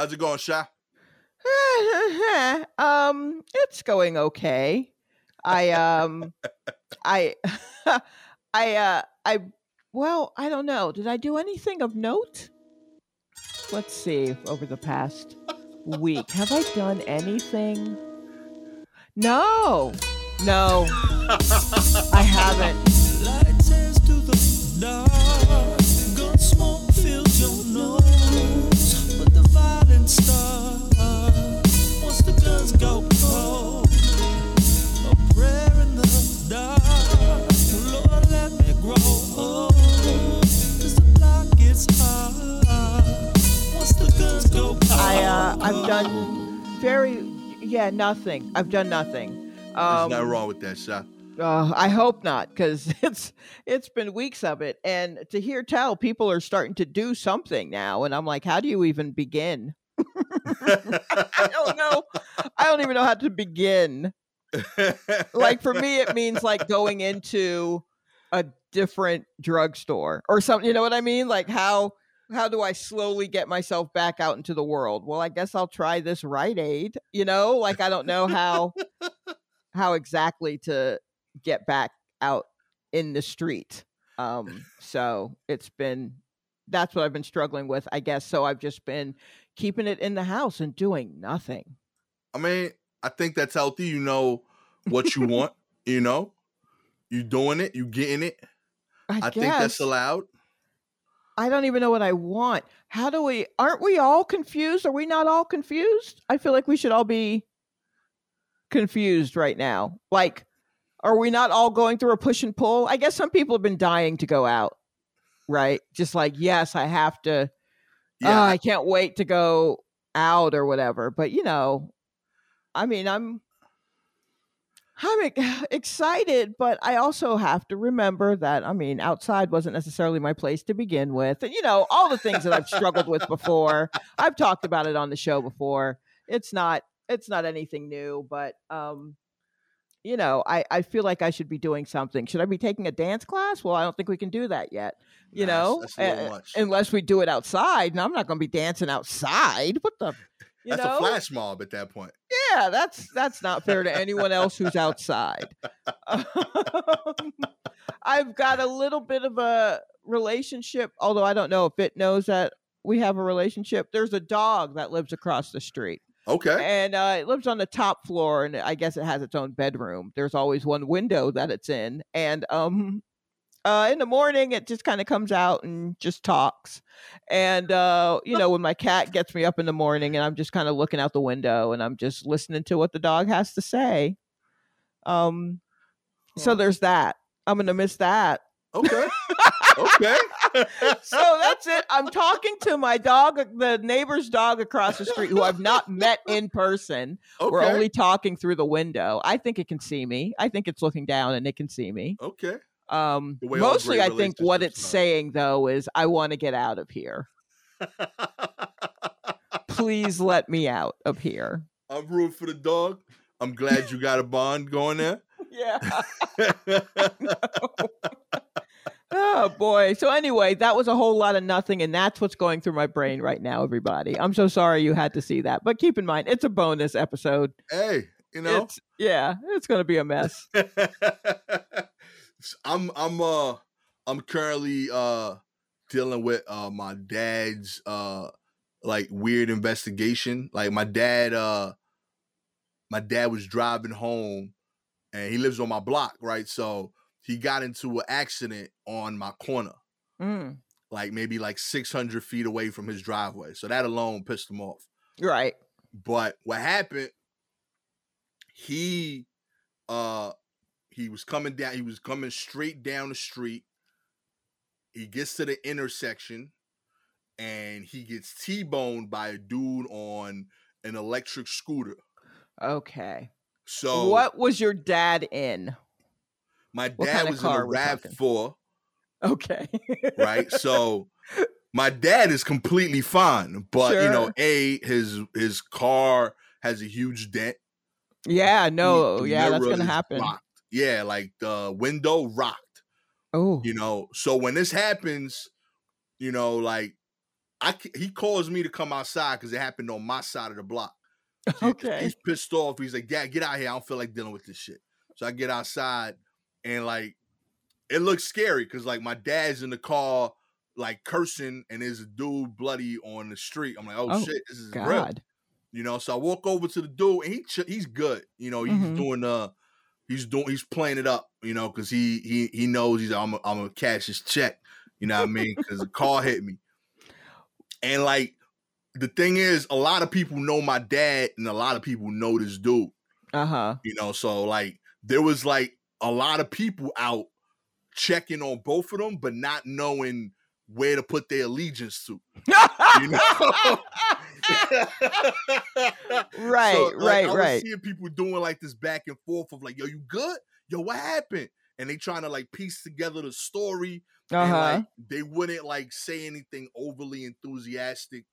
How's it going, Sha? um, it's going okay. I um, I, I uh, I well, I don't know. Did I do anything of note? Let's see. Over the past week, have I done anything? No, no, I haven't. I've done very yeah nothing. I've done nothing. There's nothing wrong with that, Sha. Uh, I hope not, because it's it's been weeks of it, and to hear tell, people are starting to do something now, and I'm like, how do you even begin? I don't know. I don't even know how to begin. Like for me, it means like going into a different drugstore or something. You know what I mean? Like how how do I slowly get myself back out into the world? Well, I guess I'll try this Rite Aid. You know, like I don't know how how exactly to get back out in the street. Um, so it's been that's what I've been struggling with, I guess. So I've just been keeping it in the house and doing nothing. I mean, I think that's healthy. You know what you want, you know? You doing it, you getting it. I, I think that's allowed. I don't even know what I want. How do we aren't we all confused? Are we not all confused? I feel like we should all be confused right now. Like are we not all going through a push and pull? I guess some people have been dying to go out, right? Just like, yes, I have to Yeah. "Oh, I can't wait to go out or whatever. But you know, I mean, I'm I'm excited, but I also have to remember that I mean, outside wasn't necessarily my place to begin with. And you know, all the things that I've struggled with before. I've talked about it on the show before. It's not it's not anything new, but um you know, I, I feel like I should be doing something. Should I be taking a dance class? Well, I don't think we can do that yet. You Nah, know, that's, that's a Uh, unless we do it outside. And I'm not going to be dancing outside. What the? You that's know? a flash mob at that point. Yeah, that's that's not fair to anyone else who's outside. I've got a little bit of a relationship, although I don't know if it knows that we have a relationship. There's a dog that lives across the street, Okay. and uh, it lives on the top floor, and I guess it has its own bedroom. There's always one window that it's in, and um, uh, in the morning it just kind of comes out and just talks. And uh, you know, when my cat gets me up in the morning, and I'm just kind of looking out the window, and I'm just listening to what the dog has to say. Um, so there's that. I'm gonna miss that. Okay. okay. so that's it. I'm talking to my dog, the neighbor's dog across the street, who I've not met in person. okay. We're only talking through the window. I think it can see me. I think it's looking down and it can see me. okay. Um, The way all mostly, I think what it's start. saying though is, I want to get out of here. Please let me out of here. I'm rooting for the dog. I'm glad you got a bond going there. Yeah. oh boy. So anyway, that was a whole lot of nothing, and that's what's going through my brain right now. Everybody, I'm so sorry you had to see that, but keep in mind it's a bonus episode. hey, you know, It's yeah, it's gonna be a mess. I'm I'm uh I'm currently uh dealing with uh my dad's uh like weird investigation. Like my dad uh my dad was driving home and he lives on my block, right? So he got into an accident on my corner, Mm, like maybe like 600 feet away from his driveway. So that alone pissed him off. right. But what happened? He uh he was coming down, he was coming straight down the street. He gets to the intersection and he gets T-boned by a dude on an electric scooter. Okay. So what was your dad in? my dad kinda was in a RAV? 4, Okay. right? So my dad is completely fine, but you know, a his his car has a huge dent. yeah. No. the Yeah, that's gonna happen. Yeah, like the window rocked. Oh. You know, so when this happens, you know, like I he calls me to come outside because it happened on my side of the block. Okay. He's pissed off. He's like, Dad, get out here. I don't feel like dealing with this shit. So I get outside and like it looks scary because like my dad's in the car, like cursing, and there's a dude bloody on the street. I'm like, oh, Oh, shit, this is real. God. You know, so I walk over to the dude and he ch- he's good. You know, he's Mhm. doing uh he's doing he's playing it up, you know, because he he he knows he's I'm I'm gonna cash his check. You know what I mean? Because the car hit me. And like the thing is, a lot of people know my dad, and a lot of people know this dude. Uh huh. You know, so like there was like a lot of people out checking on both of them, but not knowing where to put their allegiance to. You know? right, So, like, right, I was right. seeing people doing like this back and forth of like, "Yo, you good? Yo, what happened?" And they trying to like piece together the story, Uh and huh. like they wouldn't like say anything overly enthusiastic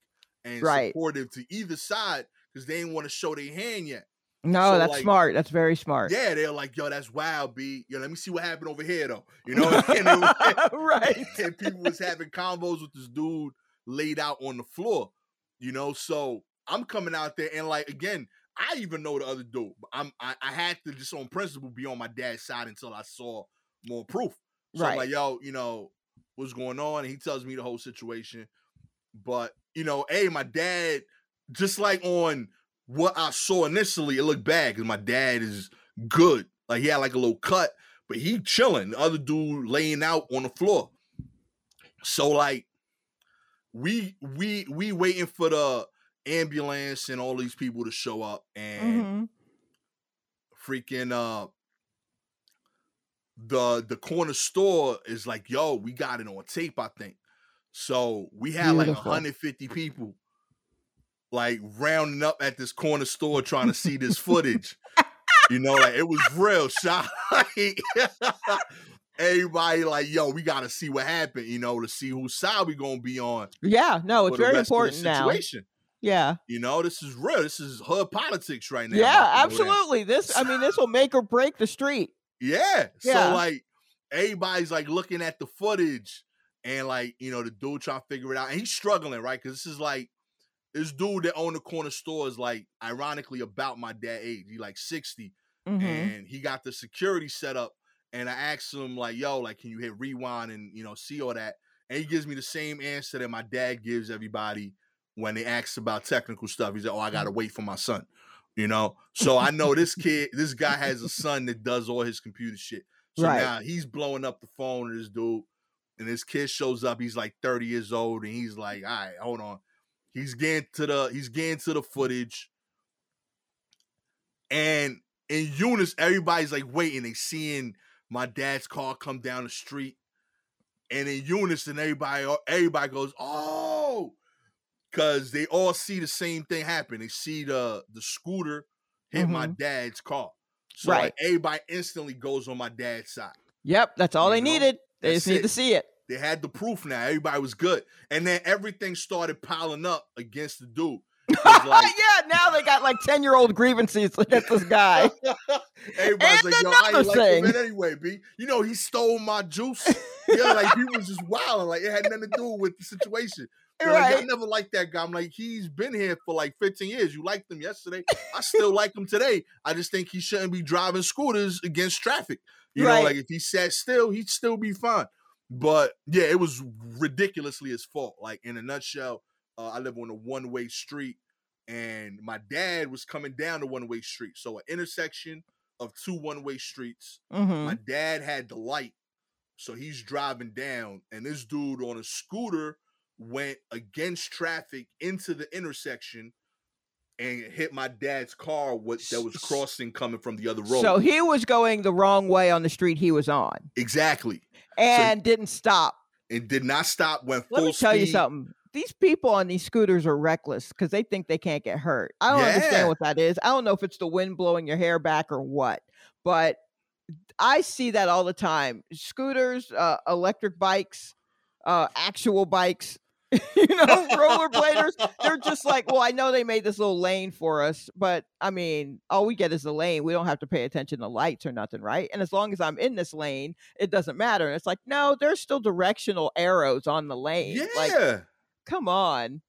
and Right. supportive to either side because they didn't want to show their hand yet. no, so, that's like, smart. That's very smart. Yeah, they're like, "Yo, that's wild, B. Yo, let me see what happened over here, though." You know, and, it was- right. and people was having combos with this dude laid out on the floor. You know, so I'm coming out there and like again, I even know the other dude. but I'm I, I had to just on principle be on my dad's side until I saw more proof. So I'm Right. like, yo, you know, what's going on? And he tells me the whole situation. But, you know, hey, my dad, just like on what I saw initially, it looked bad because my dad is good. Like he had like a little cut, but he chilling. The other dude laying out on the floor. So like we we we waiting for the ambulance and all these people to show up and hmm freaking uh the the corner store is like, yo, we got it on tape, I think. So we had like 150 people like rounding up at this corner store trying to see this footage. you know, like it was real shot. Everybody like, yo, we gotta see what happened, you know, to see whose side we gonna be on. Yeah. No, it's very rest of the important now. Yeah. You know, this is real. This is hood politics right now. Yeah. about to go down. Absolutely. This. I mean, this will make or break the street. Yeah. Yeah. So like everybody's like looking at the footage and like, you know, the dude trying to figure it out. And he's struggling, right? Because this is like this dude that owned the corner store is like ironically about my dad age. He like 60 Mhm. and he got the security set up. And I asked him, like, yo, like, can you hit rewind and you know see all that? And he gives me the same answer that my dad gives everybody when they ask about technical stuff. He's like, Oh, I gotta mm. wait for my son. You know? So I know this kid, this guy has a son that does all his computer shit. So Right. now he's blowing up the phone to this dude, and this kid shows up. He's like 30 years old, and he's like, all right, hold on. He's getting to the he's getting to the footage. And in Eunice, everybody's like waiting. They seeing my dad's car come down the street. And in unison, everybody everybody goes, oh, because they all see the same thing happen. They see the the scooter hit my mm-hmm. dad's car. So like, everybody instantly goes on my dad's side. Yep. That's all You they know, needed. They that's just need it. to see it. They had the proof now. Everybody was good. And then everything started piling up against the dude. like, yeah. Now they got like ten year old grievances against this guy. Everybody's And like, yo, I ain't like him thing. anyway, B. You know, he stole my juice. yeah, like he was just wilding. Like it had nothing to do with the situation. They're like, right. I never liked that guy. I'm like, he's been here for like 15 years. You liked him yesterday. I still like him today. I just think he shouldn't be driving scooters against traffic. You know, like if he sat still, he'd still be fine. But yeah, it was ridiculously his fault. Like in a nutshell, uh, I live on a one way street, and my dad was coming down the one way street. So an intersection of two one way streets. hmm My dad had the light, so he's driving down, and this dude on a scooter went against traffic into the intersection and hit my dad's car what that was crossing coming from the other road. So he was going the wrong way on the street he was on exactly. and didn't stop. And did not stop, went full Let me tell you something. These people on these scooters are reckless because they think they can't get hurt. I don't Yeah. understand what that is. I don't know if it's the wind blowing your hair back or what, but I see that all the time. Scooters, uh, electric bikes, uh, actual bikes, you know, rollerbladers. They're just like, well, I know they made this little lane for us, but I mean, all we get is the lane. We don't have to pay attention to lights or nothing, right? And as long as I'm in this lane, it doesn't matter. And it's like, no, there's still directional arrows on the lane. Yeah. Like, come on.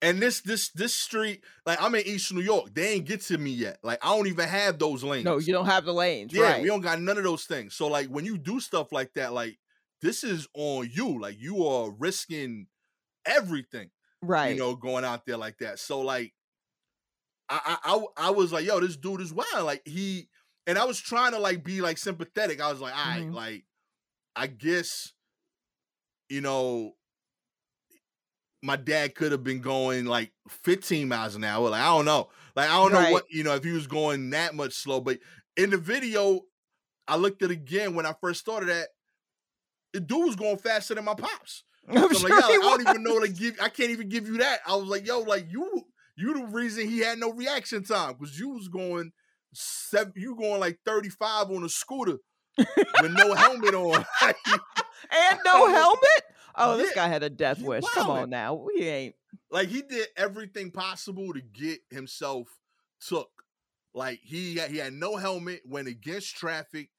And this this this street, like I'm in East New York, they ain't get to me yet. Like I don't even have those lanes. No, you don't have the lanes. yeah, right. we don't got none of those things. So like when you do stuff like that, like this is on you. Like you are risking everything. right. You know, going out there like that. So like I I I, I was like, yo, this dude is wild. Like he and I was trying to like be like sympathetic. I was like, all right, Mhm. like I guess, you know, my dad could have been going like 15 miles an hour. Like, I don't know. Like, I don't know what, you know, if he was going that much slow. But in the video, I looked at it again when I first started that. The dude was going faster than my pops. I'm So sure like, yo, I don't even know to give. I can't even give you that. I was like, yo, like you, you the reason he had no reaction time because you was going seven, you going like 35 on a scooter with no helmet on. and no helmet. Oh, this guy had a death wish. Come on now, we ain't. like he did everything possible to get himself took. Like he had, he had no helmet, went against traffic,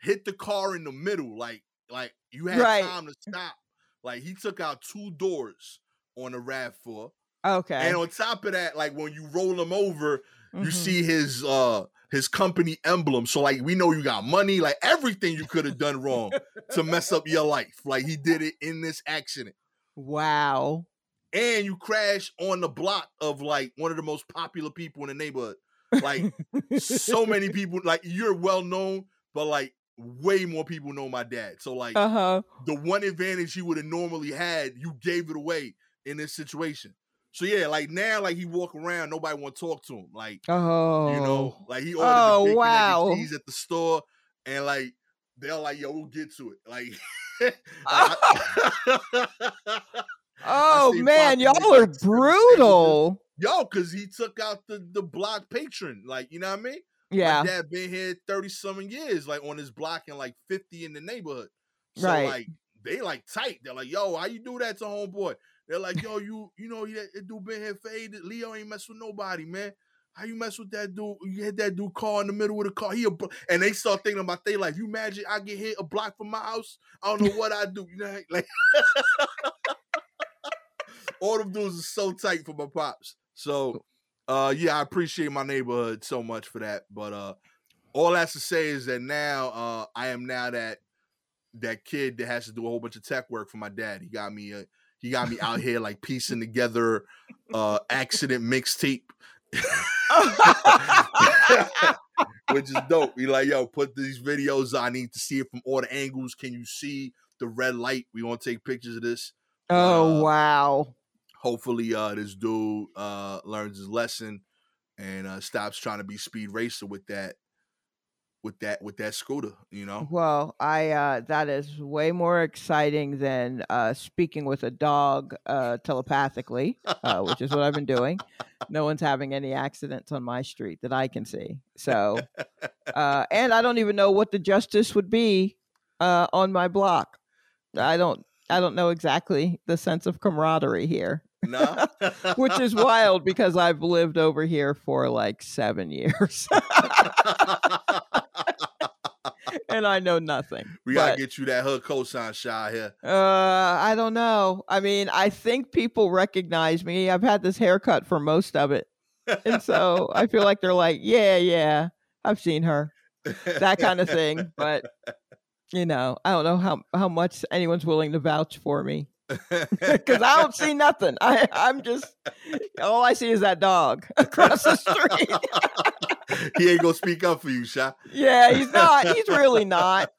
hit the car in the middle. Like like you had Right. time to stop. Like he took out two doors on the Rav Four. Okay. And on top of that, like when you roll him over, you Mhm. see his uh his company emblem. So like we know you got money, like everything you could have done wrong to mess up your life. Like he did it in this accident. Wow. And you crash on the block of like one of the most popular people in the neighborhood. Like so many people, like you're well known, but like way more people know my dad. So like Uh huh. the one advantage he would have normally had, you gave it away in this situation. So yeah, like now, like he walk around, nobody want to talk to him. Like Oh. you know, oh. like he ordered Oh, the bacon, wow. and cheese at the store, and like they're like, "Yo, we'll get to it." Like, Oh seen man, y'all are brutal. yo, because he took out the the block patron. Like, you know what I mean? Yeah. My dad been here thirty something years, like on his block and like fifty in the neighborhood. So Right. like they like tight. They're like, "Yo, how you do that to homeboy?" They're like, "Yo, you you know that dude been here ages. Leo ain't mess with nobody, man." How you mess with that dude? You hit that dude car in the middle of the car. He a and they start thinking about they like. You imagine I get hit a block from my house. I don't know what I do. You know, like all them dudes are so tight for my pops. So, uh, yeah, I appreciate my neighborhood so much for that. But uh, all that's to say is that now uh, I am now that that kid that has to do a whole bunch of tech work for my dad. He got me uh, he got me out here like piecing together uh accident mixtape. Which is dope. He like, yo, put these videos. I need to see it from all the angles. Can you see the red light? We to take pictures of this. oh Uh, wow. Hopefully, uh, this dude uh learns his lesson and uh stops trying to be speed racer with that, with that, with that scooter. You know. Well, I uh that is way more exciting than uh speaking with a dog uh telepathically, uh, which is what I've been doing. No one's having any accidents on my street that I can see. So uh and I don't even know what the justice would be uh on my block. I don't I don't know exactly the sense of camaraderie here, Nah. which is wild because I've lived over here for like 7 years and I know nothing. we gotta get you that hood cosign shot here. Uh, I don't know. I mean, I think people recognize me. I've had this haircut for most of it. And so I feel like they're like, yeah, yeah, I've seen her. That kind of thing. But, you know, I don't know how, how much anyone's willing to vouch for me because I don't see nothing. I, I'm just, all I see is that dog across the street. he ain't gonna speak up for you, Sha. yeah, he's not. He's really not.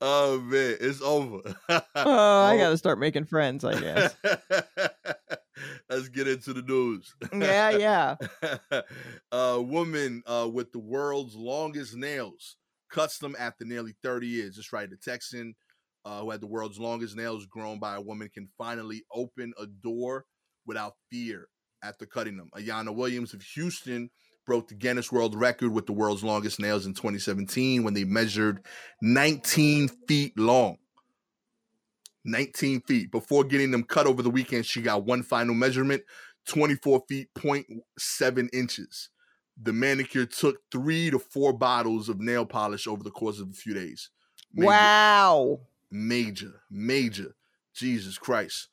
Oh man, it's over. Oh, I Oh. got to start making friends, I guess. Let's get into the news. Yeah, yeah. a woman uh, with the world's longest nails cuts them after nearly 30 years. Just right. The Texan uh, who had the world's longest nails grown by a woman can finally open a door without fear after cutting them. Ayanna Williams of Houston broke the Guinness World Record with the world's longest nails in 2017 when they measured 19 feet long. 19 feet. Before getting them cut over the weekend, she got one final measurement 24 feet, 0.7 inches. The manicure took three to four bottles of nail polish over the course of a few days. The- Wow. major, major. Jesus Christ.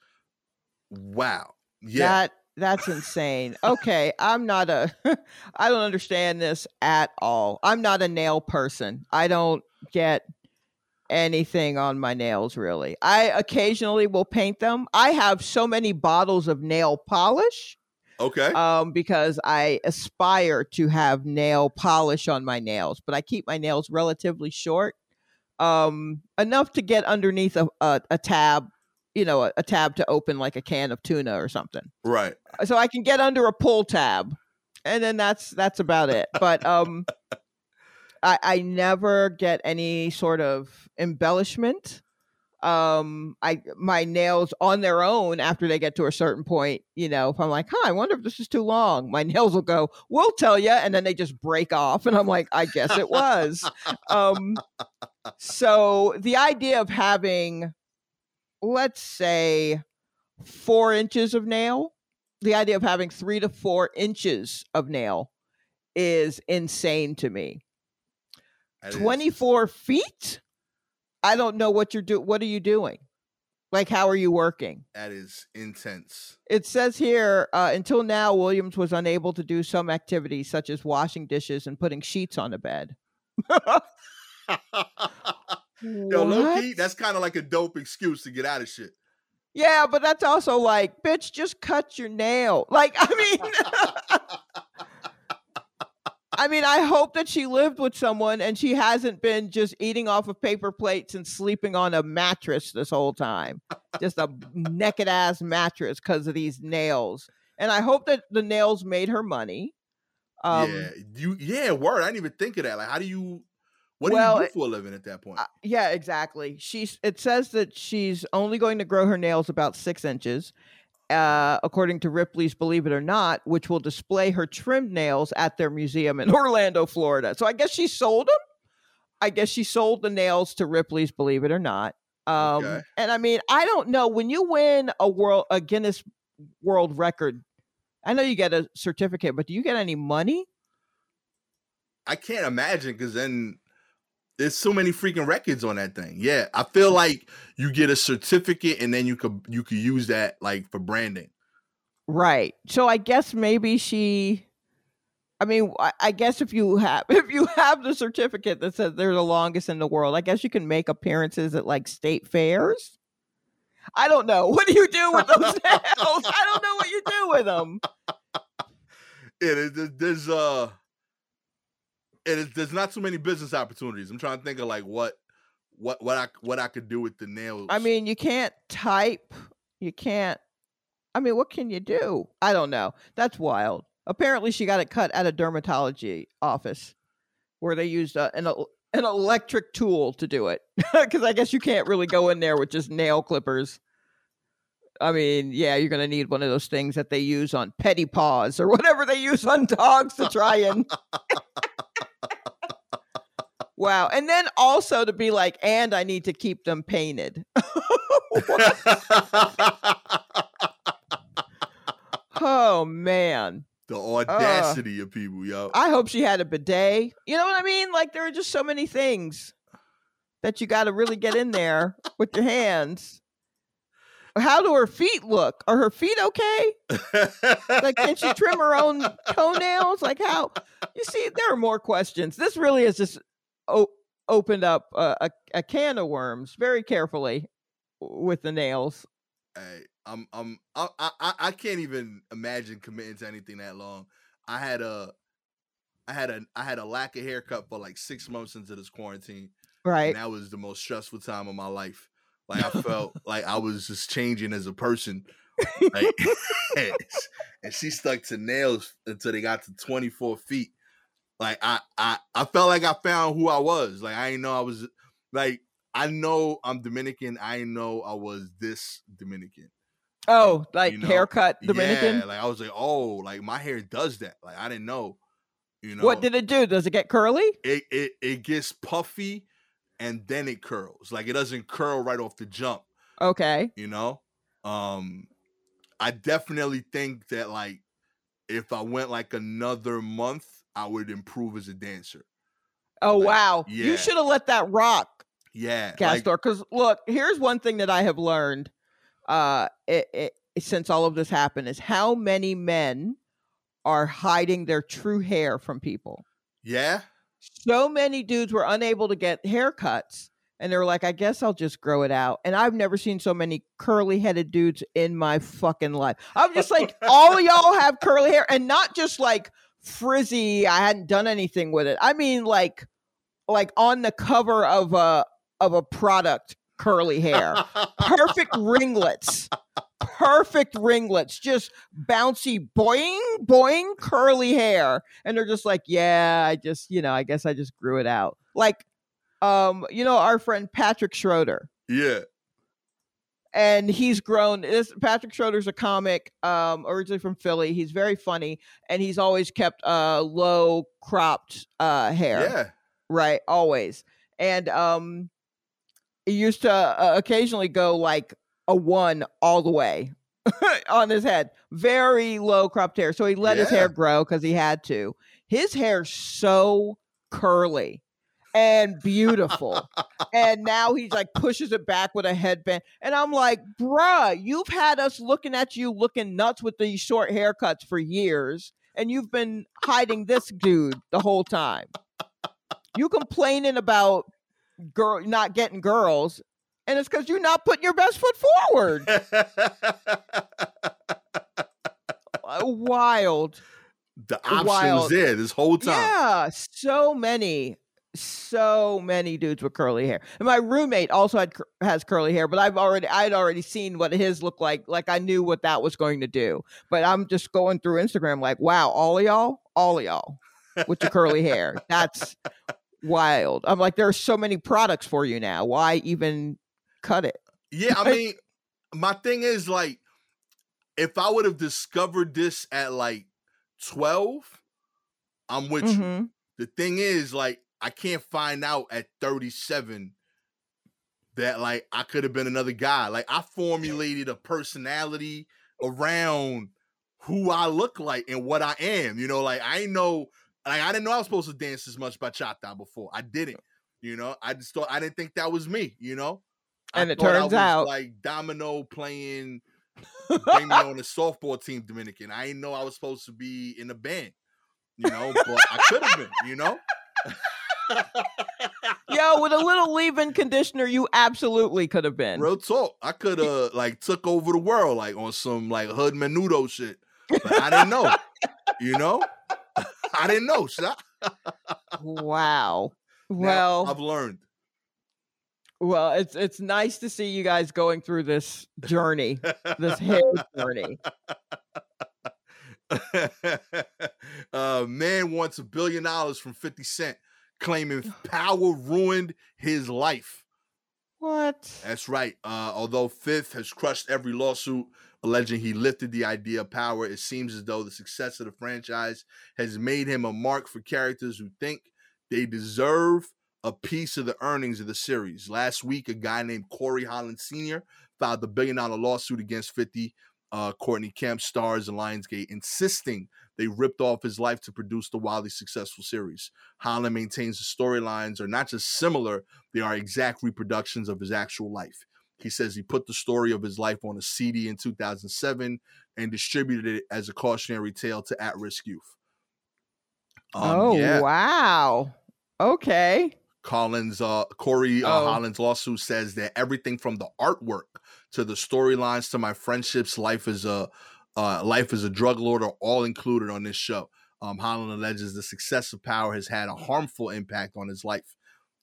Wow. Yeah. That that's insane. Okay, I'm not a I don't understand this at all. I'm not a nail person. I don't get anything on my nails really. I occasionally will paint them. I have so many bottles of nail polish okay. um because I aspire to have nail polish on my nails, but I keep my nails relatively short. Um enough to get underneath a a, a tab, you know, a, a tab to open like a can of tuna or something right. so I can get under a pull tab, and then that's that's about it. But um, I I never get any sort of embellishment. Um, I my nails on their own after they get to a certain point, you know, if I'm like, huh, I wonder if this is too long, my nails will go, we'll tell you, and then they just break off, and I'm like, I guess it was. um, so the idea of having, let's say, four inches of nail the idea of having three to four inches of nail is insane to me. That is- 24 feet? I don't know what you're doing. What are you doing? Like, how are you working? that is intense. It says here uh, until now, Williams was unable to do some activities such as washing dishes and putting sheets on the bed. Yo, low key, that's kind of like a dope excuse to get out of shit. Yeah, but that's also like, bitch, just cut your nail. Like, I mean, I mean, I hope that she lived with someone and she hasn't been just eating off of paper plates and sleeping on a mattress this whole time. Just a naked ass mattress because of these nails. And I hope that the nails made her money. Um, yeah, you. Yeah, word. I didn't even think of that. Like, how do you? What Well, do you do for a living at that point? Uh, yeah, exactly. She's. It says that she's only going to grow her nails about six inches, uh, according to Ripley's "Believe It or Not," which will display her trimmed nails at their museum in Orlando, Florida. So I guess she sold them. I guess she sold the nails to Ripley's "Believe It or Not." Um, Okay. And I mean, I don't know when you win a world a Guinness World Record. I know you get a certificate, but do you get any money? I can't imagine because then there's so many freaking records on that thing. Yeah, I feel like you get a certificate and then you could you could use that like for branding. Right. So I guess maybe she I mean, I, guess if you have if you have the certificate that says they're the longest in the world, I guess you can make appearances at like state fairs. I don't know. What do you do with those nails? I don't know what you do with them. Yeah, there's, there's- uh, is, there's not too many business opportunities. I'm trying to think of like what what what I what I could do with the nails. I mean, you can't type. You can't. I mean, what can you do? I don't know. That's wild. Apparently, she got it cut at a dermatology office where they used uh, an an electric tool to do it. Because I guess you can't really go in there with just nail clippers. I mean, yeah, you're gonna need one of those things that they use on PediPaws or whatever they use on dogs to try and. wow, and then also to be like, and I need to keep them painted. Oh man. the audacity of people, yo. I hope she had a bidet. You know what I mean? Like there are just so many things that you got to really get in there with your hands. How do her feet look? Are her feet okay? Like can she trim her own toenails? Like how? You see, there are more questions. This really is just o- opened up a, a, a can of worms very carefully with the nails. Hey, I'm I'm I, I I can't even imagine committing to anything that long. I had a I had a I had a lack of haircut for like six months into this quarantine. Right. And that was the most stressful time of my life. Like I felt like I was just changing as a person. Like, and she stuck to nails until they got to 24 feet. Like I I I felt like I found who I was. Like I didn't know I was like I know I'm Dominican. I didn't know I was this Dominican. Oh, like you know, haircut Dominican. Yeah, like I was like, oh, like my hair does that. Like I didn't know. You know What did it do? Does it get curly? it it it gets puffy and then it curls. Like it doesn't curl right off the jump, Okay. you know? Um I definitely think that like if I went like another month, I would improve as a dancer. Oh Like, wow. yeah. You should have let that rock. Yeah, like, Gastor. Because look, here's one thing that I have learned uh, it, it, since all of this happened is how many men are hiding their true hair from people. yeah, So many dudes were unable to get haircuts. And they were like, I guess I'll just grow it out. And I've never seen so many curly headed dudes in my fucking life. I'm just like, all y'all have curly hair and not just like frizzy. I hadn't done anything with it. I mean, like, like on the cover of a of a product, curly hair, perfect ringlets, perfect ringlets, just bouncy, boing, boing, curly hair, and they're just like, yeah, I just, you know, I guess I just grew it out. Like, um, you know, our friend Patrick Schroeder yeah, and he's grown this patrick schroeder's a comic um originally from philly he's very funny and he's always kept uh low cropped uh hair. Yeah. right always. And um he used to uh, occasionally go like a one all the way on his head. Very low cropped hair so he let his hair grow because he had to. His hair's so curly and beautiful. And now he's like pushes it back with a headband. And i'm like bruh you've had us looking at you looking nuts with these short haircuts for years and you've been hiding this dude the whole time. You complaining about girl not getting girls and it's because you're not putting your best foot forward. Uh, wild. The options Wild. there this whole time. Yeah, so many, so many dudes with curly hair. And my roommate also had has curly hair, but I've already I'd already seen what his looked like. Like I knew what that was going to do. But I'm just going through Instagram, like, wow, all of y'all, all of y'all with your curly hair. That's wild. I'm like, there are so many products for you now. Why even cut it? Yeah, I mean, my thing is like, if I would have discovered this at like 12, I'm with you. Mhm. The thing is, like, I can't find out at 37 that like I could have been another guy. Like I formulated a personality around who I look like and what I am. You know, like I know like I didn't know I was supposed to dance as much bachata before. I didn't. You know, I just thought I didn't think that was me, you know? I And it I turns was, out- like domino playing bring me on the softball team Dominican. I didn't know I was supposed to be in a band, you know, but I could have been, you know? Yo, with a little leave-in conditioner, you absolutely could have been. Real talk. I could have like took over the world like on some like hood menudo shit. But I didn't know. you know? I didn't know. Wow. now Well, I've learned. Well, it's it's nice to see you guys going through this journey, this hair journey. uh, man wants a billion dollars from 50 Cent, claiming power ruined his life. What? That's right. Uh, although Fif has crushed every lawsuit alleging he lifted the idea of power, it seems as though the success of the franchise has made him a mark for characters who think they deserve a piece of the earnings of the series. Last week, a guy named Corey Holland Sr. filed a billion dollar lawsuit against 50 uh, Courtney Kemp Starz and Lionsgate, insisting they ripped off his life to produce the wildly successful series. Holland maintains the storylines are not just similar, they are exact reproductions of his actual life. He says he put the story of his life on a CD in 2007 and distributed it as a cautionary tale to at risk youth. Um, oh yeah. wow. Okay. Collins, uh, Corey uh, Oh. Holland's lawsuit says that everything from the artwork to the storylines to my friendships, life is a uh, life as a drug lord are all included on this show. Um, Holland alleges the success of Power has had a harmful impact on his life.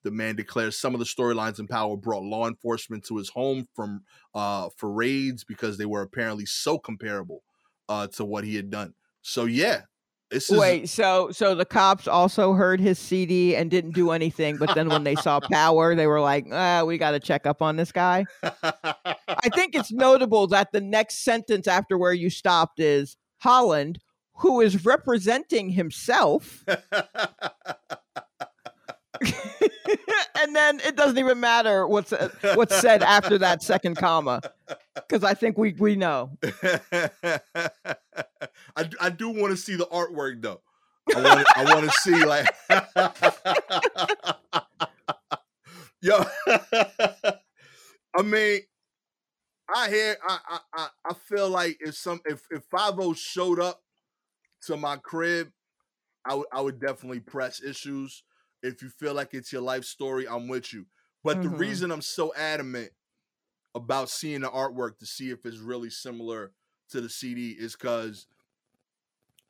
The man declares some of the storylines in Power brought law enforcement to his home from uh, for raids because they were apparently so comparable uh, to what he had done. So yeah, this is Wait, so so the cops also heard his CD and didn't do anything, but then when they saw power, they were like, ah, we got to check up on this guy. I think it's notable that the next sentence after where you stopped is Holland, who is representing himself. and then it doesn't even matter what's what's said after that second comma because I think we we know. I I do want to see the artwork though. I want I want to see like Yo, I mean, I hear, I, I, I feel like if some, if if Five O showed up to my crib, I would, I would definitely press issues. If you feel like it's your life story, I'm with you. But the Mhm. reason I'm so adamant about seeing the artwork to see if it's really similar to the CD is because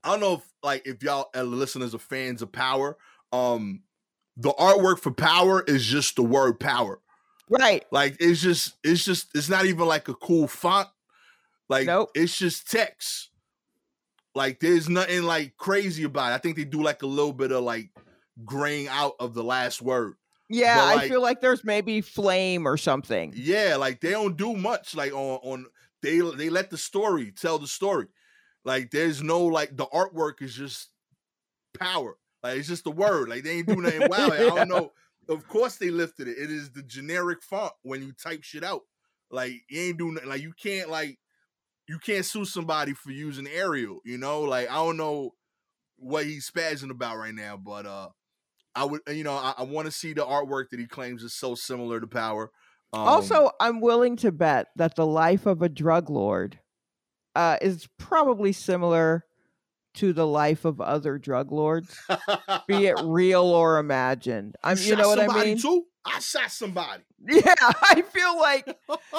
I don't know if like if y'all uh, listeners are fans of Power. Um, the artwork for Power is just the word Power. Right. Like it's just it's just it's not even like a cool font. Like Nope. it's just text. Like there's nothing like crazy about it. I think they do like a little bit of like graying out of the last word. Yeah, But, I feel like there's maybe flame or something. Yeah, like they don't do much like on on they they let the story tell the story. Like there's no like the artwork is just power. Like it's just the word. Like they ain't doing nothing wow. I Yeah. don't know. Of course they lifted it. It is the generic font when you type shit out. Like you ain't doing nothing. Like you can't like you can't sue somebody for using Arial, you know? Like I don't know what he's spazzing about right now, but uh I would you know, I, I want to see the artwork that he claims is so similar to Power. Um, also, I'm willing to bet that the life of a drug lord uh, is probably similar to the life of other drug lords, be it real or imagined. I'm, you shot know what I somebody mean? Too? I shot somebody. Yeah, I feel like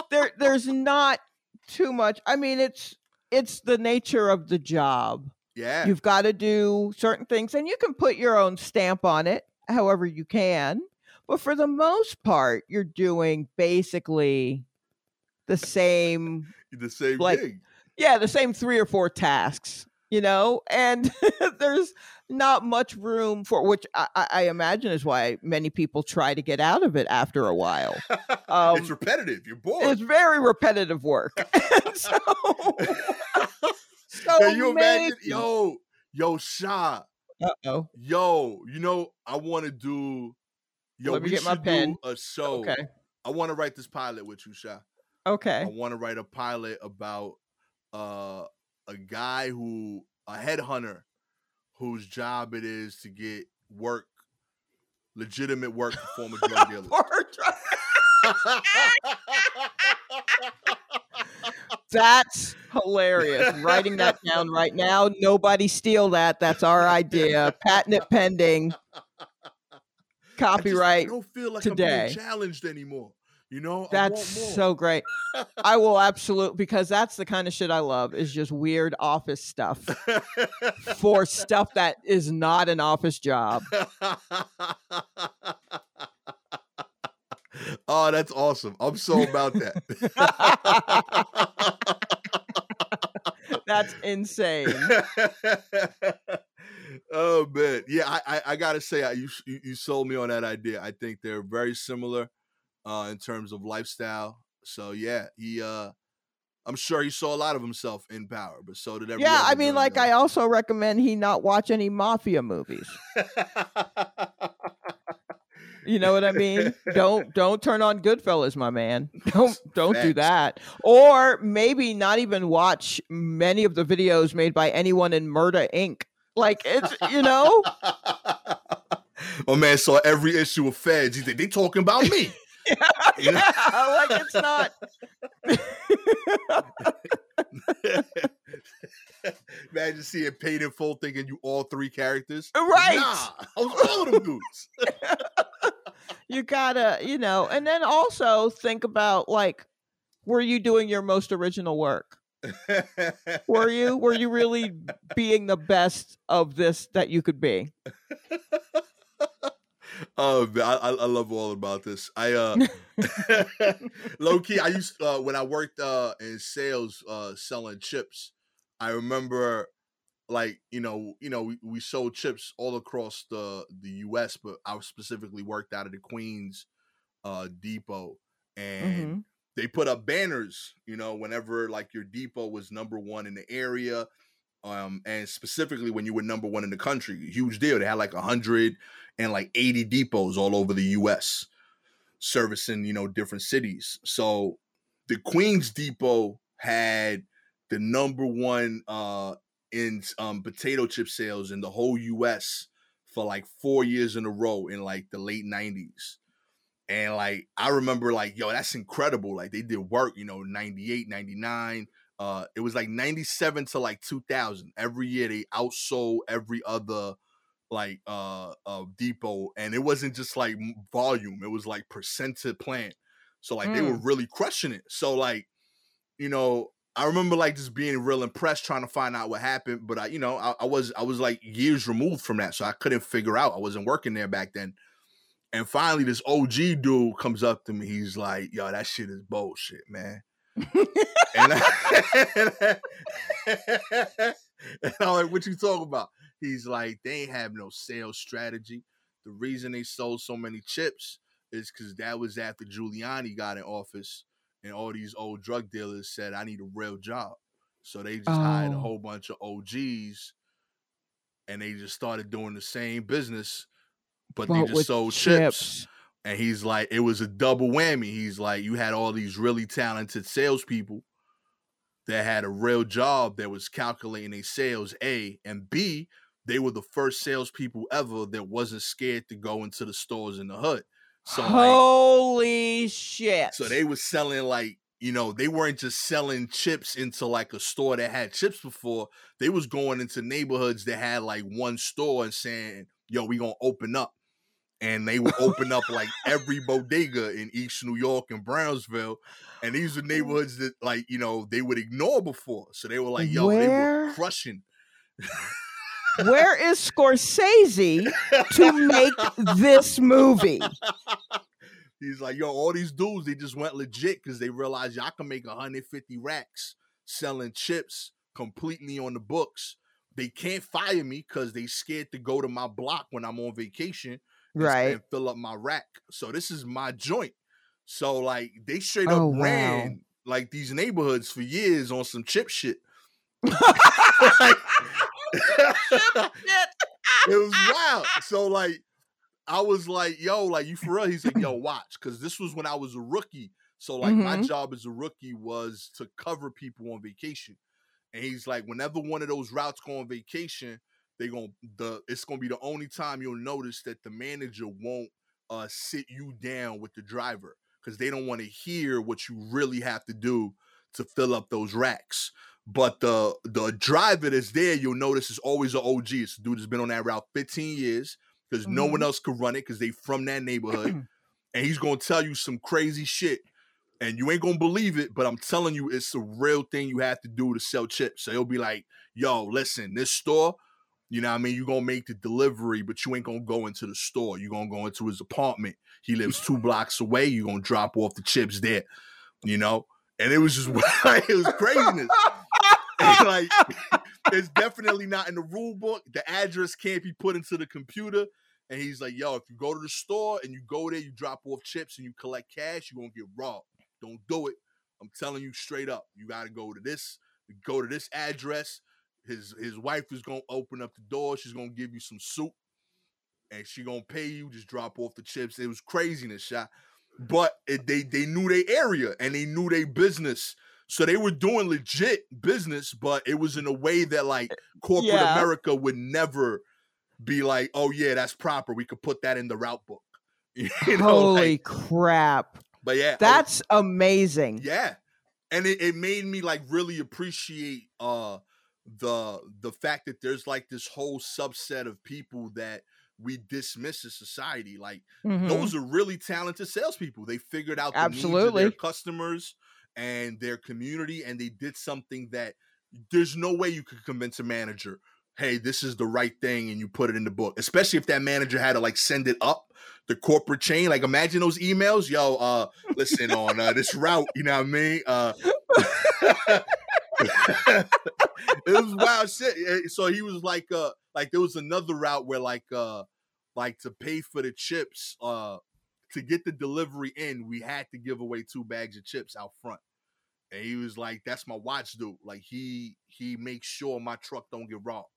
there there's not too much. I mean, it's it's the nature of the job. Yeah. You've got to do certain things, and you can put your own stamp on it, however you can. But for the most part, you're doing basically the same the same like- thing. yeah, the same three or four tasks, you know, and there's not much room for which I, I imagine is why many people try to get out of it after a while. Um, it's repetitive. You're bored. It's very repetitive work. So, so Can you imagine? maybe- Yo, yo, Sha, Uh-oh. yo, you know, I want to do. Yo, Let me we get my pen. do a show. Okay. I want to write this pilot with you, Sha. Okay. I want to write a pilot about uh, a guy who a headhunter whose job it is to get work, legitimate work for former drug dealers. That's hilarious. Writing that down right now. Nobody steal that. That's our idea. Patent it pending. I just- Copyright. I don't feel like today. I'm being challenged anymore. You know, That's I want more. so great. I will absolutely because that's the kind of shit I love is just weird office stuff for stuff that is not an office job. oh, that's awesome. I'm so about that. That's insane. oh man, yeah, I, I, I gotta say, I, you, you sold me on that idea. I think they're very similar uh, in terms of lifestyle. So yeah, he, uh, I'm sure he saw a lot of himself in Power, but so did every. Yeah, I mean, like I also recommend he not watch any mafia movies. You know what I mean? don't don't turn on Goodfellas, my man. Don't don't do that. Or maybe not even watch many of the videos made by anyone in Murder Inc. Like it's you know, My man saw every issue of Feds. He said, they talking about me. You know? yeah, like it's not. Imagine seeing paid in full thinking you all three characters. Right. Nah, I was all them dudes. You gotta, you know, and then also think about like, were you doing your most original work? Were you? Were you really being the best of this that you could be? oh man, I, I love all about this. I uh low key, I used uh when I worked uh in sales uh selling chips, I remember like you know you know we, we sold chips all across the the US, but I specifically worked out of the Queens uh depot and Mhm. they put up banners, you know, whenever like your depot was number one in the area. Um, and specifically when you were number one in the country, huge deal. They had like a hundred and like 80 depots all over the US servicing, you know, different cities. So the Queens Depot had the number one uh in um potato chip sales in the whole US for like four years in a row in like the late 90s. And like I remember like, yo, that's incredible. Like they did work, you know, 98, 99. Uh it was like 97 to like 2000. Every year they outsold every other like uh uh depot and it wasn't just like volume, it was like percentage plant. So like mm. they were mm. really crushing it. So like, you know, I remember like just being real impressed, trying to find out what happened. But I, you know, I, I, was I was like years removed from that, so I couldn't figure out. I wasn't working there back then. And finally, this OG dude comes up to me. He's like, "Yo, that shit is bullshit, man." and, I, and, I'm like, "What you talking about?" He's like, "They ain't have no sales strategy. The reason they sold so many chips is because that was after Giuliani got in office." And all these old drug dealers said, "I need a real job." So they just oh. hired a oh. whole bunch of OGs, and they just started doing the same business, but, they just sold chips. chips. And he's like, it was a double whammy. He's like, you had all these really talented salespeople that had a real job that was calculating their sales, A, and B, they were the first salespeople ever that wasn't scared to go into the stores in the hood. So holy like, shit! So they were selling like you know they weren't just selling chips into like a store that had chips before. They was going into neighborhoods that had like one store and saying, "Yo, we gonna open up." And they would open up like every bodega in East New York and Brownsville, and these are neighborhoods that like you know they would ignore before. So they were like, "Yo, Where? they were crushing." Where is Scorsese to make this movie? He's like, yo, all these dudes, they just went legit because they realized y'all can make 150 racks selling chips completely on the books. They can't fire me because they scared to go to my block when I'm on vacation right and fill up my rack. So this is my joint. So like they straight up oh, ran wow. like these neighborhoods for years on some chip shit. like, it was wild. So like I was like, yo, like you for real? He's like, yo, watch. Cause this was when I was a rookie. So like mm-hmm. my job as a rookie was to cover people on vacation. And he's like, whenever one of those routes go on vacation, they going the it's gonna be the only time you'll notice that the manager won't uh sit you down with the driver because they don't want to hear what you really have to do to fill up those racks. But the the driver that's there, you'll notice is always an OG. It's a dude that's been on that route 15 years because mm-hmm. no one mm-hmm. else could run it because they from that neighborhood. and he's gonna tell you some crazy shit. And you ain't gonna believe it, but I'm telling you, it's a real thing you have to do to sell chips. So he'll be like, yo, listen, this store, you know what I mean? You're gonna make the delivery, but you ain't gonna go into the store. You're gonna go into his apartment. He lives two blocks away. You're gonna drop off the chips there, you know? And it was just it was craziness. like it's definitely not in the rule book. The address can't be put into the computer. And he's like, yo, if you go to the store and you go there, you drop off chips and you collect cash, you're gonna get robbed. Don't do it. I'm telling you straight up. You gotta go to this, go to this address. His his wife is gonna open up the door. She's gonna give you some soup, and she gonna pay you. Just drop off the chips. It was craziness, shot. But it, they they knew their area and they knew their business. So they were doing legit business, but it was in a way that like corporate yeah. America would never be like, oh yeah, that's proper. We could put that in the route book. you know, Holy like, crap. But yeah. That's amazing. Yeah. And it, it made me like really appreciate uh the the fact that there's like this whole subset of people that we dismiss as society. Like mm-hmm. those are really talented salespeople. They figured out the Absolutely. needs of their customers and their community and they did something that there's no way you could convince a manager hey this is the right thing and you put it in the book. Especially if that manager had to like send it up the corporate chain. Like imagine those emails yo uh listen on uh, this route you know what i mean? Uh it was wild shit. So he was like uh like there was another route where like uh like to pay for the chips uh to get the delivery in, we had to give away two bags of chips out front. And he was like, "That's my watch dude. Like he he makes sure my truck don't get robbed."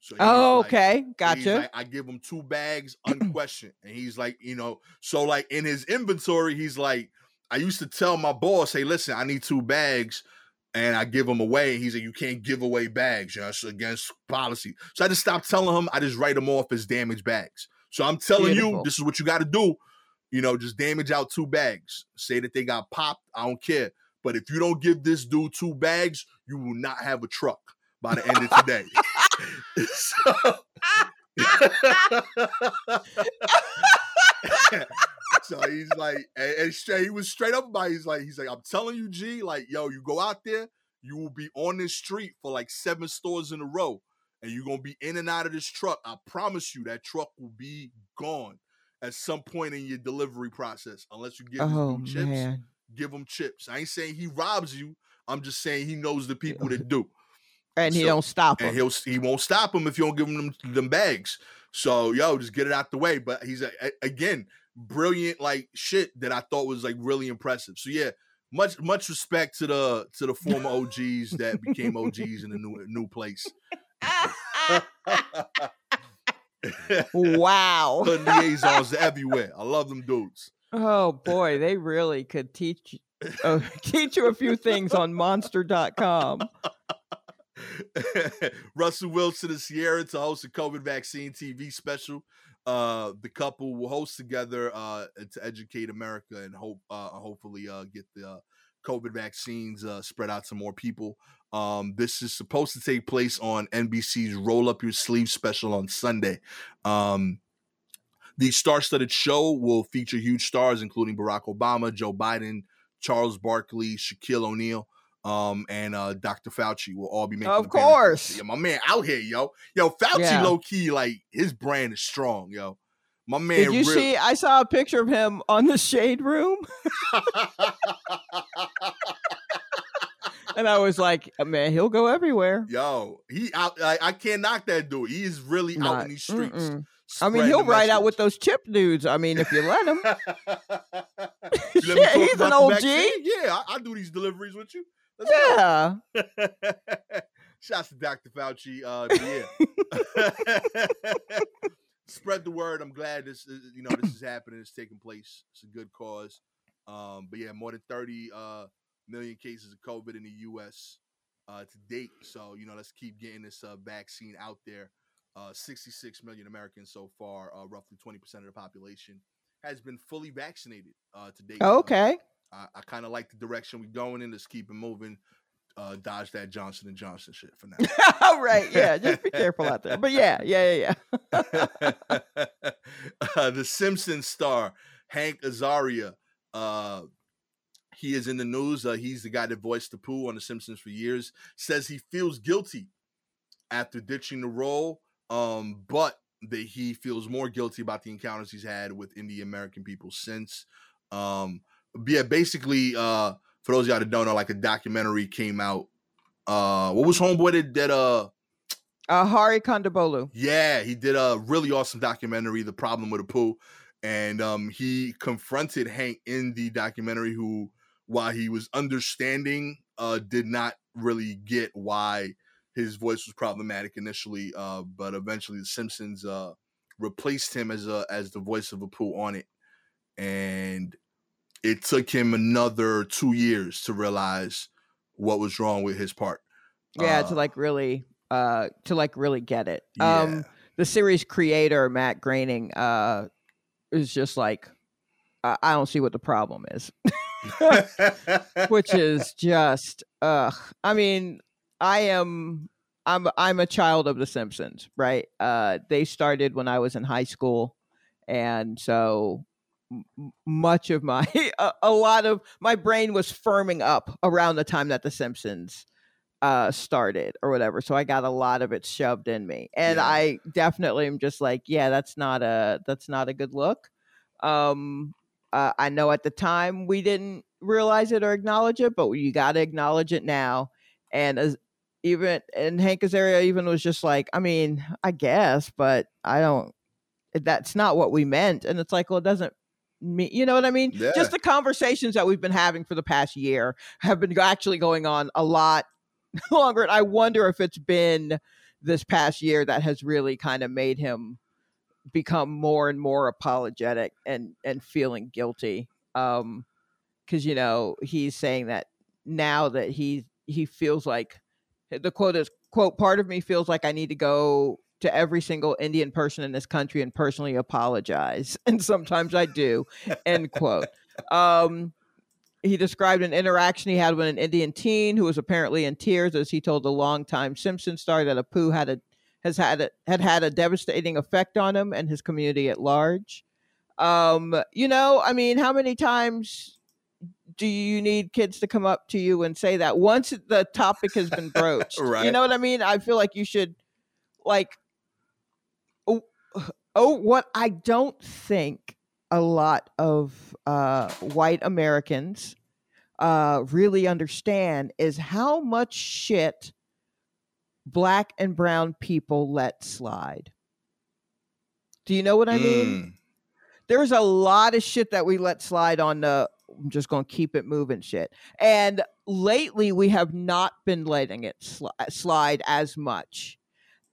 So oh, like, okay, gotcha. Like, I give him two bags unquestioned, and he's like, you know, so like in his inventory, he's like, I used to tell my boss, "Hey, listen, I need two bags." And I give them away. He's like, you can't give away bags. You know, it's against policy. So I just stopped telling him. I just write them off as damaged bags. So I'm telling Beautiful. you, this is what you got to do You know, just damage out two bags. Say that they got popped. I don't care. But if you don't give this dude two bags, you will not have a truck by the end of today. so, so he's like, and, and straight, he was straight up by. He's like, he's like, I'm telling you, G, like, yo, you go out there, you will be on this street for like seven stores in a row, and you're gonna be in and out of this truck. I promise you, that truck will be gone at some point in your delivery process, unless you give oh, him chips. Give him chips. I ain't saying he robs you. I'm just saying he knows the people that do. And he don't stop him. And he'll he won't stop him if you don't give him them, them bags. So yo, just get it out the way. But he's a, a- again brilliant like shit that I thought was like really impressive. So yeah, much much respect to the to the former OGs that became OGs in a new new place. wow. Putting liaisons everywhere. I love them dudes. Oh boy, they really could teach uh, teach you a few things on monster.com. Russell Wilson and Ciara to host a COVID vaccine TV special. Uh, the couple will host together uh, to educate America and hope, uh, hopefully, uh, get the uh, COVID vaccines uh, spread out to more people. Um, this is supposed to take place on NBC's Roll Up Your Sleeve special on Sunday. Um, the star-studded show will feature huge stars, including Barack Obama, Joe Biden, Charles Barkley, Shaquille O'Neal, um, and uh, Dr. Fauci will all be making. Of course. yeah, my man out here, yo, yo, Fauci, Yeah. low key, like his brand is strong, yo. My man, Did you real- see? I saw a picture of him on the shade room, and I was like, "Uh, "Man, he'll go everywhere." yo, he out. I, I can't knock that dude. He is really out Not- in these streets. I mean, he'll ride out with those chip dudes. I mean, if you let him. You let me Shit, he's an the OG. Yeah, I, I do these deliveries with you. Let's. Yeah. Shouts to Dr. Fauci. Uh, yeah. Spread the word. I'm glad this is, you know this is happening. It's taking place. It's a good cause. Um, but yeah, more than 30 uh, million cases of COVID in the U.S. Uh, to date. So you know, let's keep getting this uh, vaccine out there. Uh, 66 million Americans so far, uh, roughly 20% of the population, has been fully vaccinated uh, to date. Okay. I, I kind of like the direction we're going in. Let's keep it moving. Uh, dodge that Johnson and Johnson shit for now. right. Yeah. Just be careful out there. But yeah. Yeah. Yeah. Yeah. uh, the Simpsons star Hank Azaria. Uh, he is in the news. Uh, he's the guy that voiced the Apu on The Simpsons for years. Says he feels guilty after ditching the role, um, but that he feels more guilty about the encounters he's had with Indian American people since. Um, yeah, basically, uh, for those of y'all that don't know, like a documentary came out. Uh, what was Homeboy that, that uh Uh, Hari Kondabolu. yeah, he did a really awesome documentary, The Problem with Apu. And um, he confronted Hank in the documentary, who, while he was understanding, uh, did not really get why his voice was problematic initially. Uh, but eventually, The Simpsons uh, replaced him as a as the voice of Apu on it, and it took him another two years to realize what was wrong with his part. Yeah. Uh, to like really, uh, to like really get it. yeah. Um, the series creator Matt Groening, uh, is just like, I don't see what the problem is. which is just ugh. I mean, I am I'm I'm a child of the Simpsons, right? Uh they started when I was in high school and so much of my a, a lot of my brain was firming up around the time that the Simpsons uh started or whatever so i got a lot of it shoved in me and Yeah. i definitely am just like yeah that's not a that's not a good look um uh, I know at the time we didn't realize it or acknowledge it, but you got to acknowledge it now. And as even and Hank Azaria even was just like, I mean, I guess, but I don't. That's not what we meant. And it's like, well, it doesn't mean, you know what I mean? Yeah. Just the conversations that we've been having for the past year have been actually going on a lot longer. And I wonder if it's been this past year that has really kind of made him become more and more apologetic and and feeling guilty um because you know he's saying that now that he he feels like the quote is quote part of me feels like i need to go to every single Indian person in this country and personally apologize. And sometimes I do. End quote. Um, he described an interaction he had with an Indian teen who was apparently in tears as he told the longtime Simpson star that Apu had a has had a, had had a devastating effect on him and his community at large. Um, you know, I mean, how many times do you need kids to come up to you and say that once the topic has been broached? Right. You know what I mean? I feel like you should like oh, oh what I don't think a lot of uh, white Americans uh, really understand is how much shit black and brown people let slide. Do you know what I mean? Mm, There's a lot of shit that we let slide on the I'm just going to keep it moving shit. And lately we have not been letting it sli- slide as much.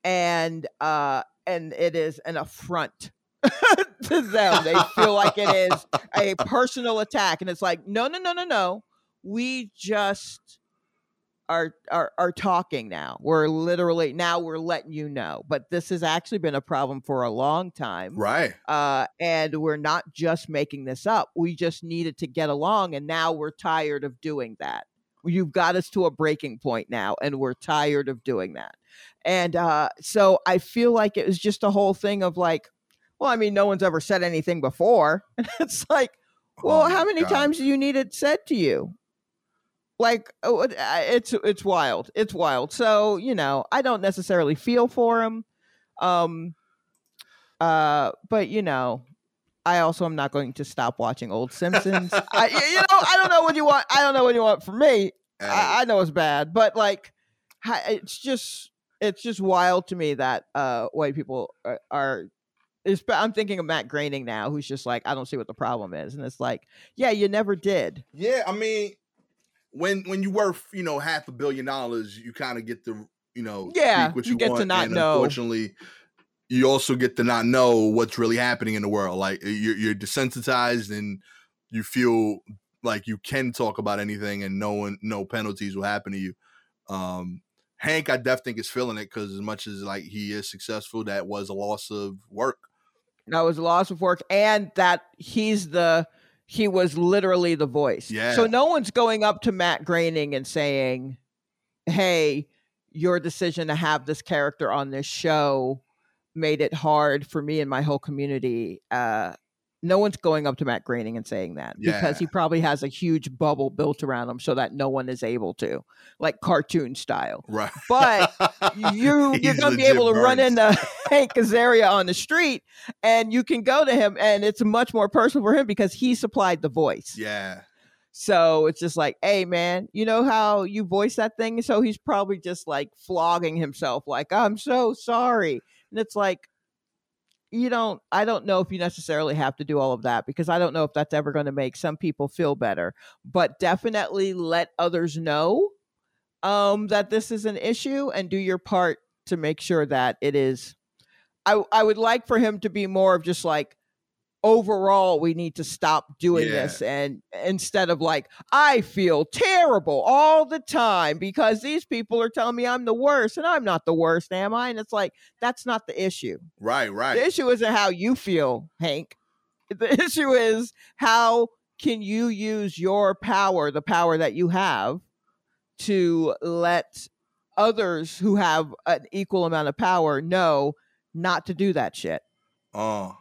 And uh and it is an affront to them. They feel like it is a personal attack and it's like no no no no no. We just are are are talking now. We're literally now we're letting you know. But this has actually been a problem for a long time right. uh, and we're not just making this up. We just needed to get along, and now we're tired of doing that. You've got us to a breaking point now, and we're tired of doing that. And uh, so I feel like it was just a whole thing of like, well, I mean, no one's ever said anything before, and it's like, well, Oh how many God. times do you need it said to you? Like oh, it- it's it's wild, it's wild. So you know, I don't necessarily feel for him. Um, uh, but you know, I also am not going to stop watching old Simpsons. I, you know, I don't know what you want. I don't know what you want from me. Hey, I, I know it's bad, but like, it's just it's just wild to me that uh white people are. are I'm thinking of Matt Groening now, who's just like, I don't see what the problem is, and it's like, yeah, you never did. yeah, I mean, when when you worth you know half a billion dollars, you kind of get to you know Yeah, speak what you you, get to not and know. Unfortunately, you also get to not know what's really happening in the world. Like you're, you're desensitized and you feel like you can talk about anything and no one no penalties will happen to you. Um, Hank, I definitely think is feeling it because as much as like he is successful, that was a loss of work. That was a loss of work, and that he's the he was literally the voice. Yeah. So no one's going up to Matt Groening and saying, "Hey, your decision to have this character on this show made it hard for me and my whole community." Uh, no one's going up to Matt Groening and saying that because he probably has a huge bubble built around him so that no one is able to, like cartoon style. Right. But you you're gonna be able to run into Hank Azaria on the street and you can go to him and it's much more personal for him because he supplied the voice. Yeah. So it's just like, hey man, you know how you voice that thing? So he's probably just like flogging himself, like, I'm so sorry. And it's like, you don't I don't know if you necessarily have to do all of that because I don't know if that's ever going to make some people feel better. But definitely let others know um that this is an issue and do your part to make sure that it is I I would like for him to be more of just like overall we need to stop doing Yeah. this and instead of like I feel terrible all the time because these people are telling me I'm the worst and I'm not the worst am I and it's like that's not the issue Right. Right. the issue isn't how you feel Hank the issue is how can you use your power the power that you have to let others who have an equal amount of power know not to do that shit Uh,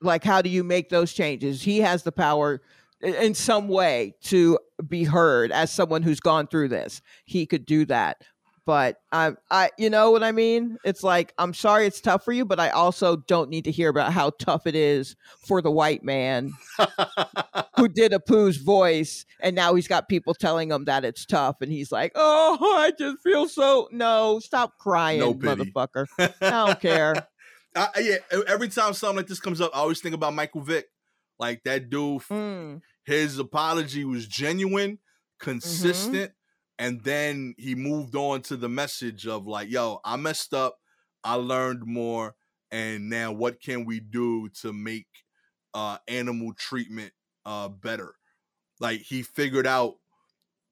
like how do you make those changes? He has the power in some way to be heard as someone who's gone through this. He could do that. But i i you know what i mean? It's like i'm sorry it's tough for you but i also don't need to hear about how tough it is for the white man who did Apu's voice and now he's got people telling him that it's tough and he's like oh i just feel so no stop crying No motherfucker. I don't care I, yeah, every time something like this comes up, I always think about Michael Vick. Like that dude, Mm, his apology was genuine, consistent, and then he moved on to the message of like, "Yo, I messed up. I learned more, and now what can we do to make uh, animal treatment uh, better?" Like he figured out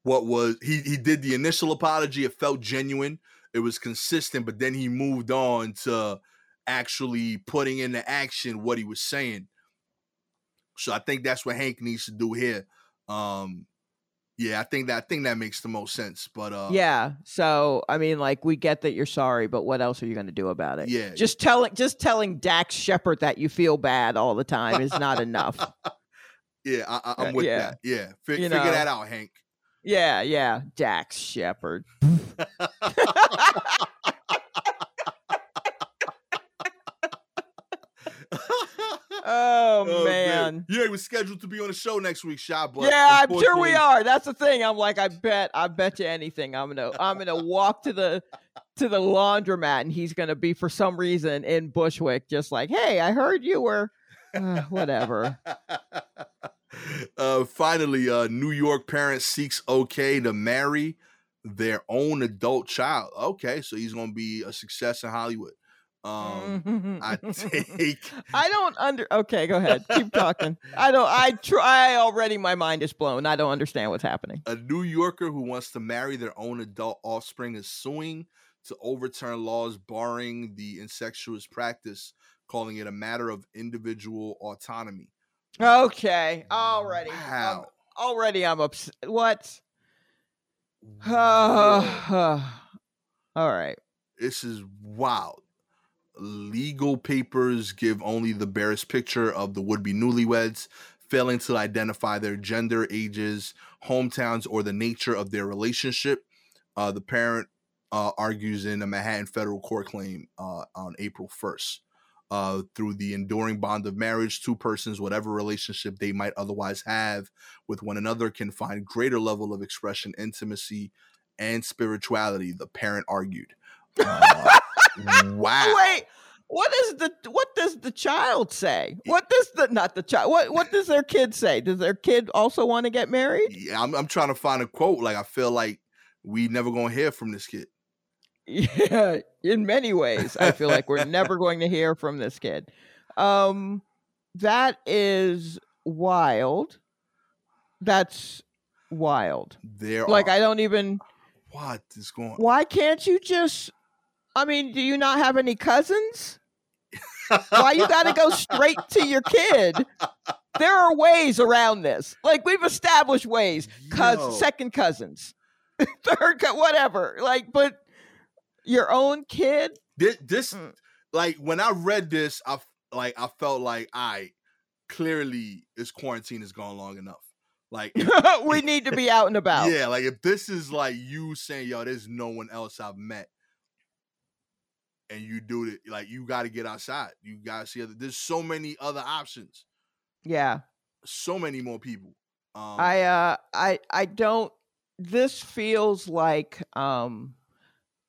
what was he he did the initial apology. It felt genuine. it was consistent, but then he moved on to actually putting into action what he was saying. So I think that's what Hank needs to do here. Um, yeah, I think that I think that makes the most sense. But uh, yeah, so I mean, like we get that you're sorry, but what else are you going to do about it? Yeah. just telling just telling Dax Shepard that you feel bad all the time is not enough. yeah, I, I, Uh, I'm with yeah. that. Yeah, You figure know. that out, Hank. Yeah, yeah, Dax Shepard. Oh, man. Yeah, he was scheduled to be on the show next week, shot. But yeah, I'm sure we are. That's the thing. I'm like, I bet, I bet you anything. I'm gonna, I'm gonna walk to the, to the laundromat, and he's gonna be for some reason in Bushwick, just like, hey, I heard you were, uh, whatever. uh, finally, uh, New York parent seeks okay to marry their own adult child. Okay, so he's gonna be a success in Hollywood. Um, I take I don't under. Okay, go ahead. Keep talking. I don't. I try already. My mind is blown. I don't understand what's happening. a New Yorker who wants to marry their own adult offspring is suing to overturn laws barring the incestuous practice, calling it a matter of individual autonomy. Okay, already. I'm- already, I'm upset. What? All right. This is wild. Legal papers give only the barest picture of the would be newlyweds, failing to identify their gender, ages, hometowns, or the nature of their relationship. Uh, the parent uh, argues in a Manhattan federal court claim uh, on April 1st. Uh, through the enduring bond of marriage, two persons, whatever relationship they might otherwise have with one another, can find greater level of expression, intimacy, and spirituality. The parent argued. Uh, wow. Wait. What is the what does the child say? What does the not the child? What what does their kid say? Does their kid also want to get married? Yeah, I'm, I'm trying to find a quote. Like I feel like we never gonna hear from this kid. Yeah, in many ways, I feel like we're never going to hear from this kid. Um, that is wild. That's wild. There, Like are, I don't even. what is going? Why can't you just? I mean, do you not have any cousins? Why you got to go straight to your kid? There are ways around this. Like we've established ways. Yo. Second cousins, third, co- whatever. Like, but your own kid. This, this Mm. like when I read this, I like I felt like I clearly this quarantine has gone long enough. Like we need to be out and about. yeah, like if this is like you saying, "Yo, there's no one else I've met," and you do it, like you got to get outside. You got to see other. There's so many other options. Yeah. So many more people. Um, I uh I I don't this feels like um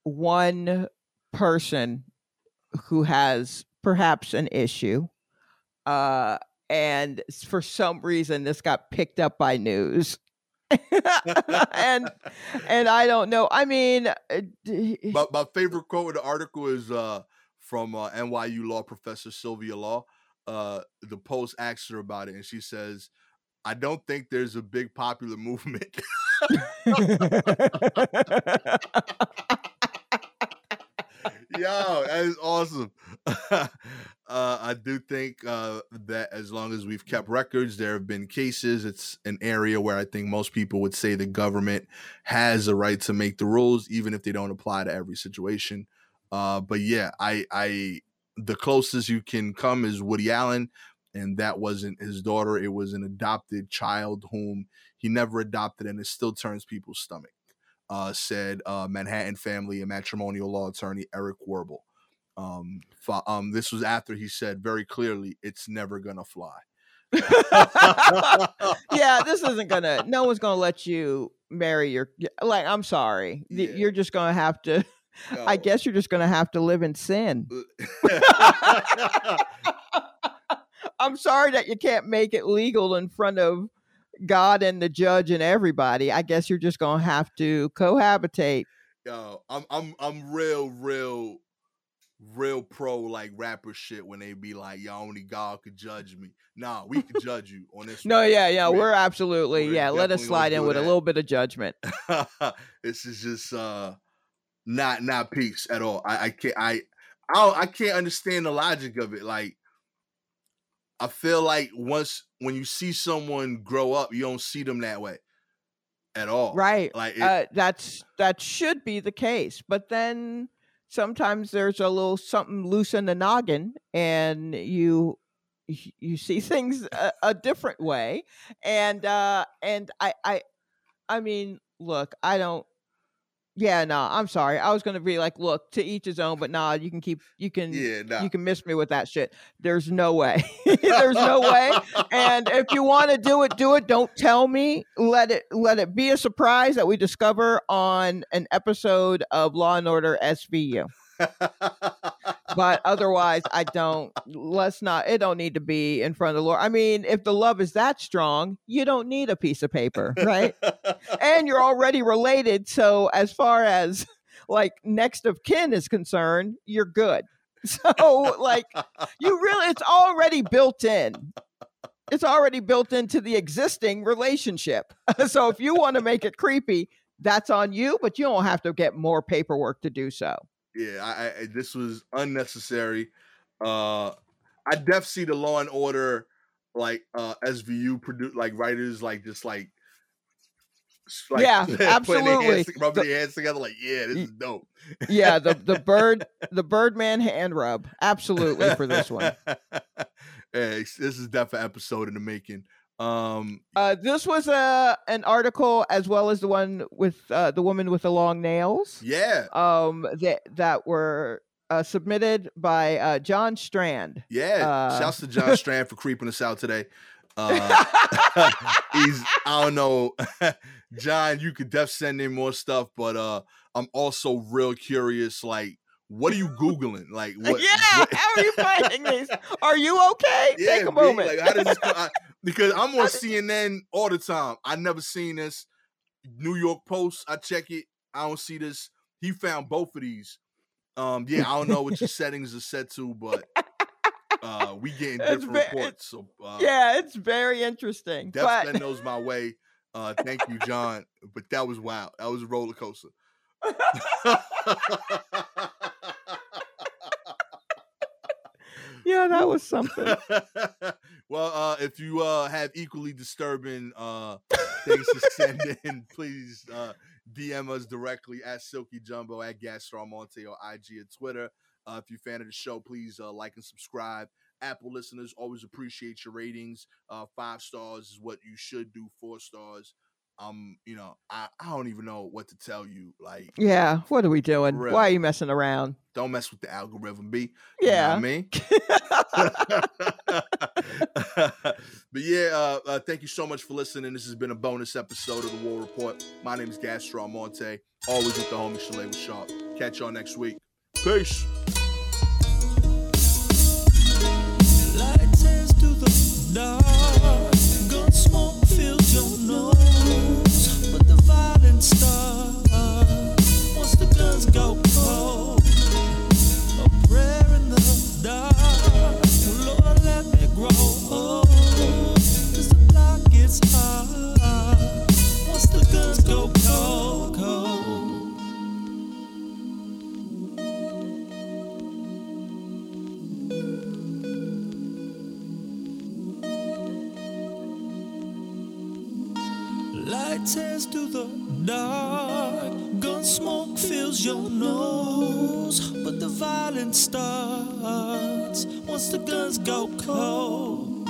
one person who has perhaps an issue uh and for some reason this got picked up by news and and I don't know I mean uh, my, my favorite quote in the article is uh, from uh, NYU law professor Sylvia Law. Uh, the Post asks her about it, and she says, "I don't think there's a big popular movement." Yo, that is awesome. uh, I do think uh, that as long as we've kept records, there have been cases. It's an area where I think most people would say the government has a right to make the rules, even if they don't apply to every situation. Uh, but yeah, I, I, the closest you can come is Woody Allen, and that wasn't his daughter. It was an adopted child whom he never adopted, and it still turns people's stomach uh, said uh, Manhattan family and matrimonial law attorney Eric Warble. Um, fo- um, this was after he said very clearly, "It's never gonna fly." yeah, this isn't gonna. No one's gonna let you marry your. Like, I'm sorry. Yeah. You're just gonna have to. I guess you're just gonna have to live in sin. I'm sorry that you can't make it legal in front of God and the judge and everybody. I guess you're just gonna have to cohabitate. Yo, I'm I'm I'm real, real, real pro like rapper shit when they be like, "Yo, only God could judge me." Nah, we can judge you on this. No, yeah, yeah, We're- absolutely we're yeah. Let us slide in with a little bit of judgment. this is just uh not not peace at all. I, I can't I I I can't understand the logic of it. Like I feel like once when you see someone grow up, you don't see them that way at all. Right. Like it, uh, that's that should be the case, but then sometimes there's a little something loose in the noggin, and you you see things a, a different way, and uh, and I I I mean, look, I don't. Yeah, no, I'm sorry. I was gonna be like, look, to each his own, but nah, you can keep, you can, yeah, nah. you can miss me with that shit. There's no way. There's no way. And if you want to do it, do it. Don't tell me. Let it, let it be a surprise that we discover on an episode of Law and Order SVU. But otherwise, I don't. Let's not. It don't need to be in front of the Lord. I mean, if the love is that strong, you don't need a piece of paper, right? and you're already related. So as far as like next of kin is concerned, you're good. So like you really it's already built in. It's already built into the existing relationship. so if you want to make it creepy, that's on you, but you don't have to get more paperwork to do so. Yeah, I, I this was unnecessary. Uh I def see the Law and Order like uh SVU produce like writers like just like, like Yeah, putting their absolutely. hands, rubbing The- their hands together like yeah this is dope. Yeah, the the bird the Birdman hand rub. Absolutely for this one. Hey, this is definitely episode in the making. Um Uh, this was a an article as well as the one with uh, the woman with the long nails. yeah, Um, that that were uh, submitted by uh, John Strand. yeah. uh, Shouts to John Strand for creeping us out today. Uh he's I don't know, John. You could def send in more stuff, but uh, I'm also real curious. Like, what are you googling? Like, what? yeah, what- how are you finding these? Are you okay? Yeah, Take a B, moment. Like, how does this? I, because I'm on CNN all the time. I never seen this. New York Post. I check it. I don't see this. He found both of these. Um, yeah, I don't know what your settings are set to, but uh, we getting different reports. So uh, yeah, it's very interesting. Def but send those my way. Uh, thank you, John. But that was wild. That was a roller coaster. yeah, that was something. well, uh, if you uh, have equally disturbing uh, things to send in, please uh, DM us directly at Silky Jumbo at Gastor Almonte or IG and Twitter. Uh, if you're a fan of the show, please uh, like and subscribe. Apple listeners always appreciate your ratings. Uh, five stars is what you should do. Four stars. Um, you know, I, I don't even know what to tell you. Like, yeah, what are we doing? Real. Why are you messing around? don't mess with the algorithm, B. Yeah. You know what I mean? but yeah, uh, uh, thank you so much for listening. This has been a bonus episode of the War Report. My name is Gastor Almonte, always with the homie Shalewa Sharpe. Catch y'all next week. Peace. The dark. Gun smoke fills your nose. But the violence starts once the guns go cold.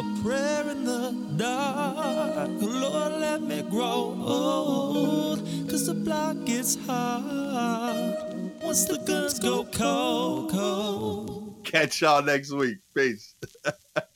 A prayer in the dark. Lord, let me grow old. Cause the block gets hard once the guns go cold, cold. Catch y'all next week. Peace.